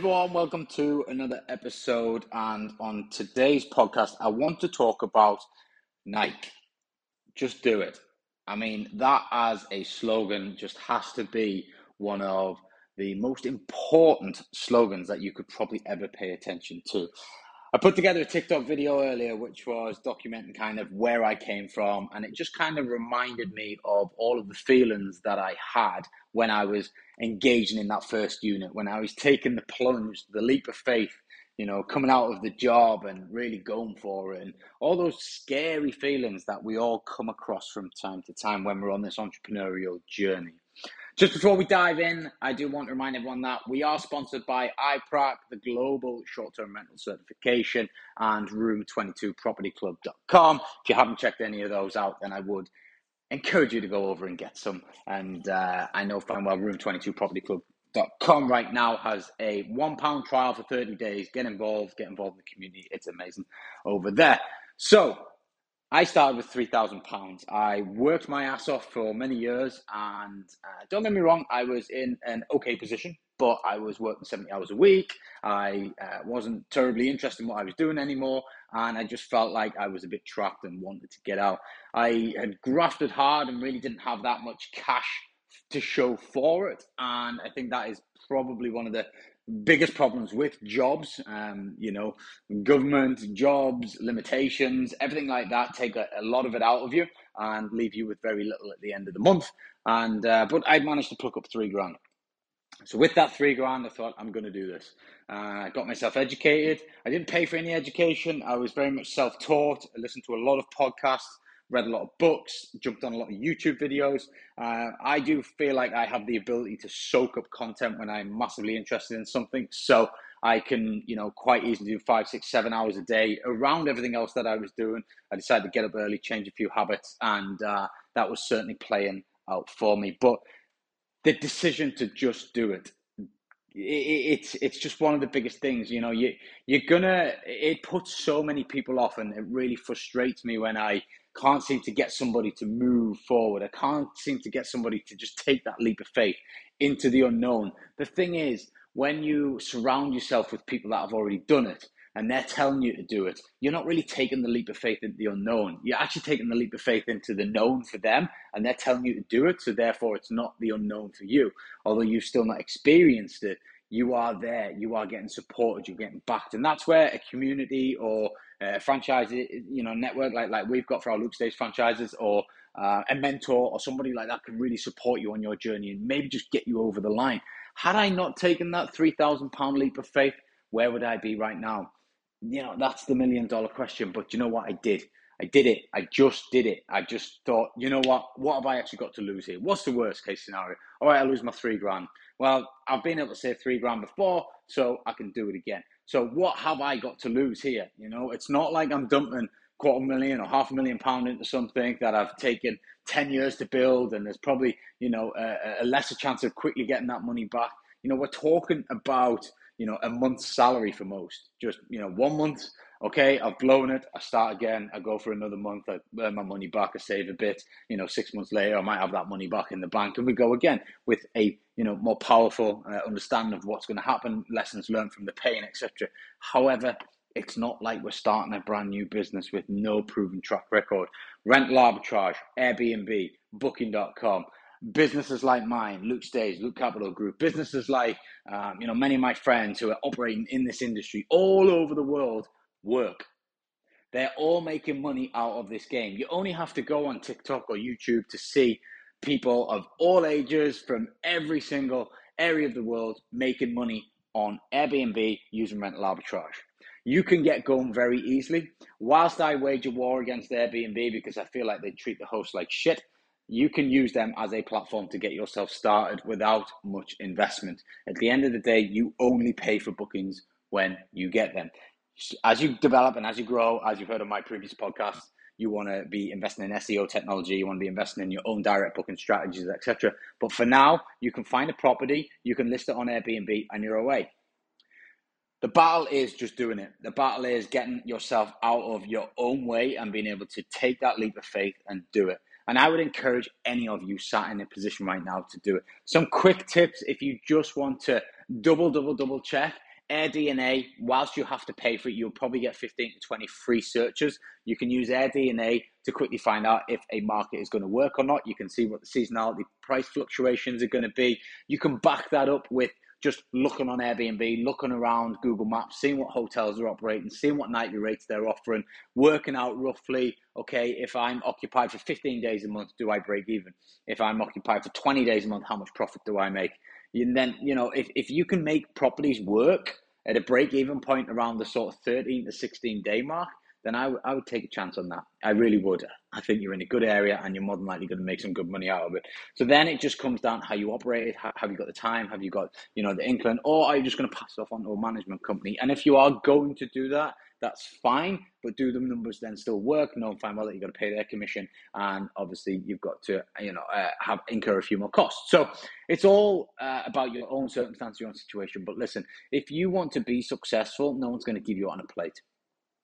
everyone, welcome to another episode. And on today's podcast, I want to talk about Nike. Just do it. I mean, that as a slogan just has to be one of the most important slogans that you could probably ever pay attention to. I put together a TikTok video earlier, which was documenting kind of where I came from, and it just kind of reminded me of all of the feelings that I had when I was engaging in that first unit, when I was taking the plunge, the leap of faith, you know, coming out of the job and really going for it, and all those scary feelings that we all come across from time to time when we're on this entrepreneurial journey. Just before we dive in, I do want to remind everyone that we are sponsored by iPrac, the global short term rental certification, and room22propertyclub.com. If you haven't checked any of those out, then I would encourage you to go over and get some. And uh, I know fine well, room22propertyclub.com right now has a one pound trial for 30 days. Get involved, get involved in the community. It's amazing over there. So, I started with three thousand pounds. I worked my ass off for many years, and uh, don't get me wrong, I was in an okay position, but I was working seventy hours a week. I uh, wasn't terribly interested in what I was doing anymore, and I just felt like I was a bit trapped and wanted to get out. I had grafted hard and really didn't have that much cash to show for it, and I think that is probably one of the biggest problems with jobs, um, you know, government, jobs, limitations, everything like that take a, a, lot of it out of you and leave you with very little at the end of the month. And uh, but I managed to pluck up three grand. So with that three grand, I thought I'm going to do this. Uh, I got myself educated. I didn't pay for any education. I was very much self-taught. I listened to a lot of podcasts read a lot of books, jumped on a lot of YouTube videos. Uh, I do feel like I have the ability to soak up content when I'm massively interested in something. So I can, you know, quite easily do five, six, seven hours a day around everything else that I was doing. I decided to get up early, change a few habits, and uh, that was certainly playing out for me. But the decision to just do it it's it's just one of the biggest things you know you you're gonna it puts so many people off and it really frustrates me when i can't seem to get somebody to move forward. I can't seem to get somebody to just take that leap of faith into the unknown. The thing is, when you surround yourself with people that have already done it and they're telling you to do it, you're not really taking the leap of faith into the unknown. You're actually taking the leap of faith into the known for them and they're telling you to do it. So therefore, it's not the unknown for you. Although you've still not experienced it, you are there, you are getting supported, you're getting backed. And that's where a community or a franchise, you know, network like like we've got for our Luke Stage franchises, or uh, a mentor or somebody like that can really support you on your journey and maybe just get you over the line. Had I not taken that three thousand pound leap of faith, where would I be right now? You know, that's the million dollar question. But you know what? I did. I did it. I just did it. I just thought, you know what? What have I actually got to lose here? What's the worst case scenario? All right, I lose my three grand. Well, I've been able to save three grand before, so I can do it again. So what have I got to lose here? You know, it's not like I'm dumping quarter million or half a million pound into something that I've taken 10 years to build and there's probably, you know, a, a lesser chance of quickly getting that money back. You know, we're talking about, you know, a month's salary for most. Just, you know, one month okay, I've blown it. I start again. I go for another month. I earn my money back. I save a bit. You know, six months later, I might have that money back in the bank, and we go again with a you know more powerful uh, understanding of what's going to happen, lessons learned from the pain, etc. However, it's not like we're starting a brand new business with no proven track record. Rental arbitrage, Airbnb, Booking.com businesses like mine, Luke Stage, Luke Capital Group, businesses like um, you know many of my friends who are operating in this industry all over the world work. They're all making money out of this game. You only have to go on TikTok or YouTube to see people of all ages from every single area of the world making money on Airbnb using rental arbitrage. You can get going very easily. Whilst I wage a war against Airbnb because I feel like they treat the host like shit, you can use them as a platform to get yourself started without much investment. At the end of the day, you only pay for bookings when you get them as you develop and as you grow, as you've heard on my previous podcast, you want to be investing in SEO technology, you want to be investing in your own direct booking strategies, etc. But for now, you can find a property, you can list it on Airbnb, and you're away. The battle is just doing it. The battle is getting yourself out of your own way and being able to take that leap of faith and do it. And I would encourage any of you sat in a position right now to do it. Some quick tips if you just want to double, double, double check AirDNA, whilst you have to pay for it, you'll probably get 15 to 20 free searches. You can use AirDNA to quickly find out if a market is going to work or not. You can see what the seasonality price fluctuations are going to be. You can back that up with just looking on Airbnb, looking around Google Maps, seeing what hotels are operating, seeing what nightly rates they're offering, working out roughly, okay, if I'm occupied for 15 days a month, do I break even? If I'm occupied for 20 days a month, how much profit do I make? And then, you know, if, if you can make properties work at a break even point around the sort of 13 to 16 day mark, then I, w- I would take a chance on that. I really would. I think you're in a good area and you're more than likely going to make some good money out of it. So then it just comes down to how you operate it. Have you got the time? Have you got, you know, the inkling? Or are you just going to pass it off onto a management company? And if you are going to do that, that's fine. But do the numbers then still work? No, fine well that you've got to pay their commission, and obviously you've got to, you know, uh, have incur a few more costs. So it's all uh, about your own circumstance, your own situation. But listen, if you want to be successful, no one's going to give you on a plate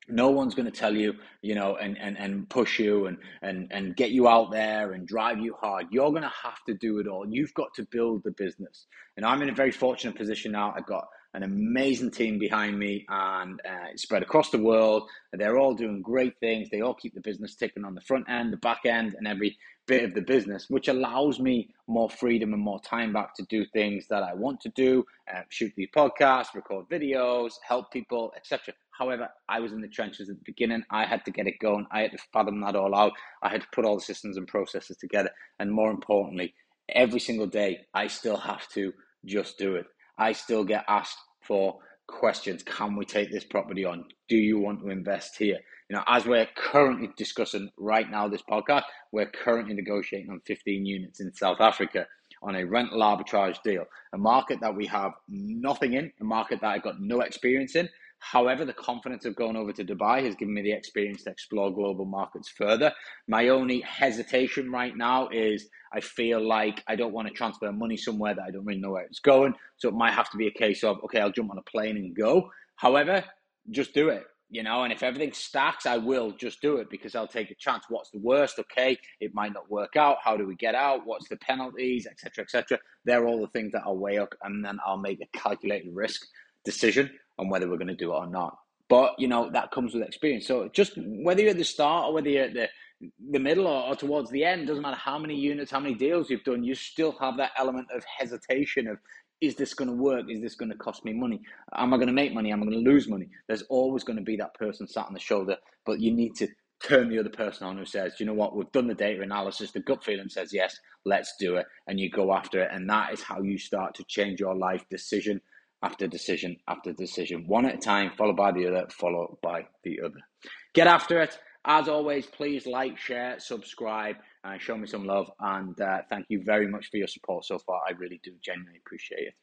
no one's going to tell you you know and, and and push you and and and get you out there and drive you hard. You're going to have to do it all. You've got to build the business. And i'm in a very fortunate position now. I've got an amazing team behind me and uh, spread across the world. They're all doing great things. They all keep the business ticking on the front end the back end and every bit of the business which allows me more freedom and more time back to do things that i want to do uh, shoot these podcasts record videos help people etc However, I was in the trenches at the beginning. I had to get it going. I had to fathom that all out. I had to put all the systems and processes together. And more importantly, every single day, I still have to just do it. I still get asked for questions. Can we take this property on? Do you want to invest here? You know, as we're currently discussing right now, this podcast, we're currently negotiating on 15 units in South Africa on a rental arbitrage deal, a market that we have nothing in, a market that I've got no experience in, However, the confidence of going over to Dubai has given me the experience to explore global markets further. My only hesitation right now is I feel like I don't want to transfer money somewhere that I don't really know where it's going. So it might have to be a case of, okay, I'll jump on a plane and go. However, just do it. You know, and if everything stacks, I will just do it because I'll take a chance. What's the worst? Okay, it might not work out. How do we get out? What's the penalties, etc., etc. They're all the things that I'll weigh up, and then I'll make a calculated risk decision on whether we're going to do it or not. But you know that comes with experience. So just whether you're at the start or whether you're at the the middle or, or, towards the end, doesn't matter how many units, how many deals you've done, you still have that element of hesitation of is this going to work? Is this going to cost me money? Am I going to make money? Am I going to lose money? There's always going to be that person sat on the shoulder, but you need to turn the other person on who says, you know what, we've done the data analysis, the gut feeling says yes, let's do it, and you go after it. And that is how you start to change your life decision after decision after decision, one at a time, followed by the other, followed by the other. Get after it. As always, please like, share, subscribe, and show me some love. And uh, thank you very much for your support so far. I really do genuinely appreciate it.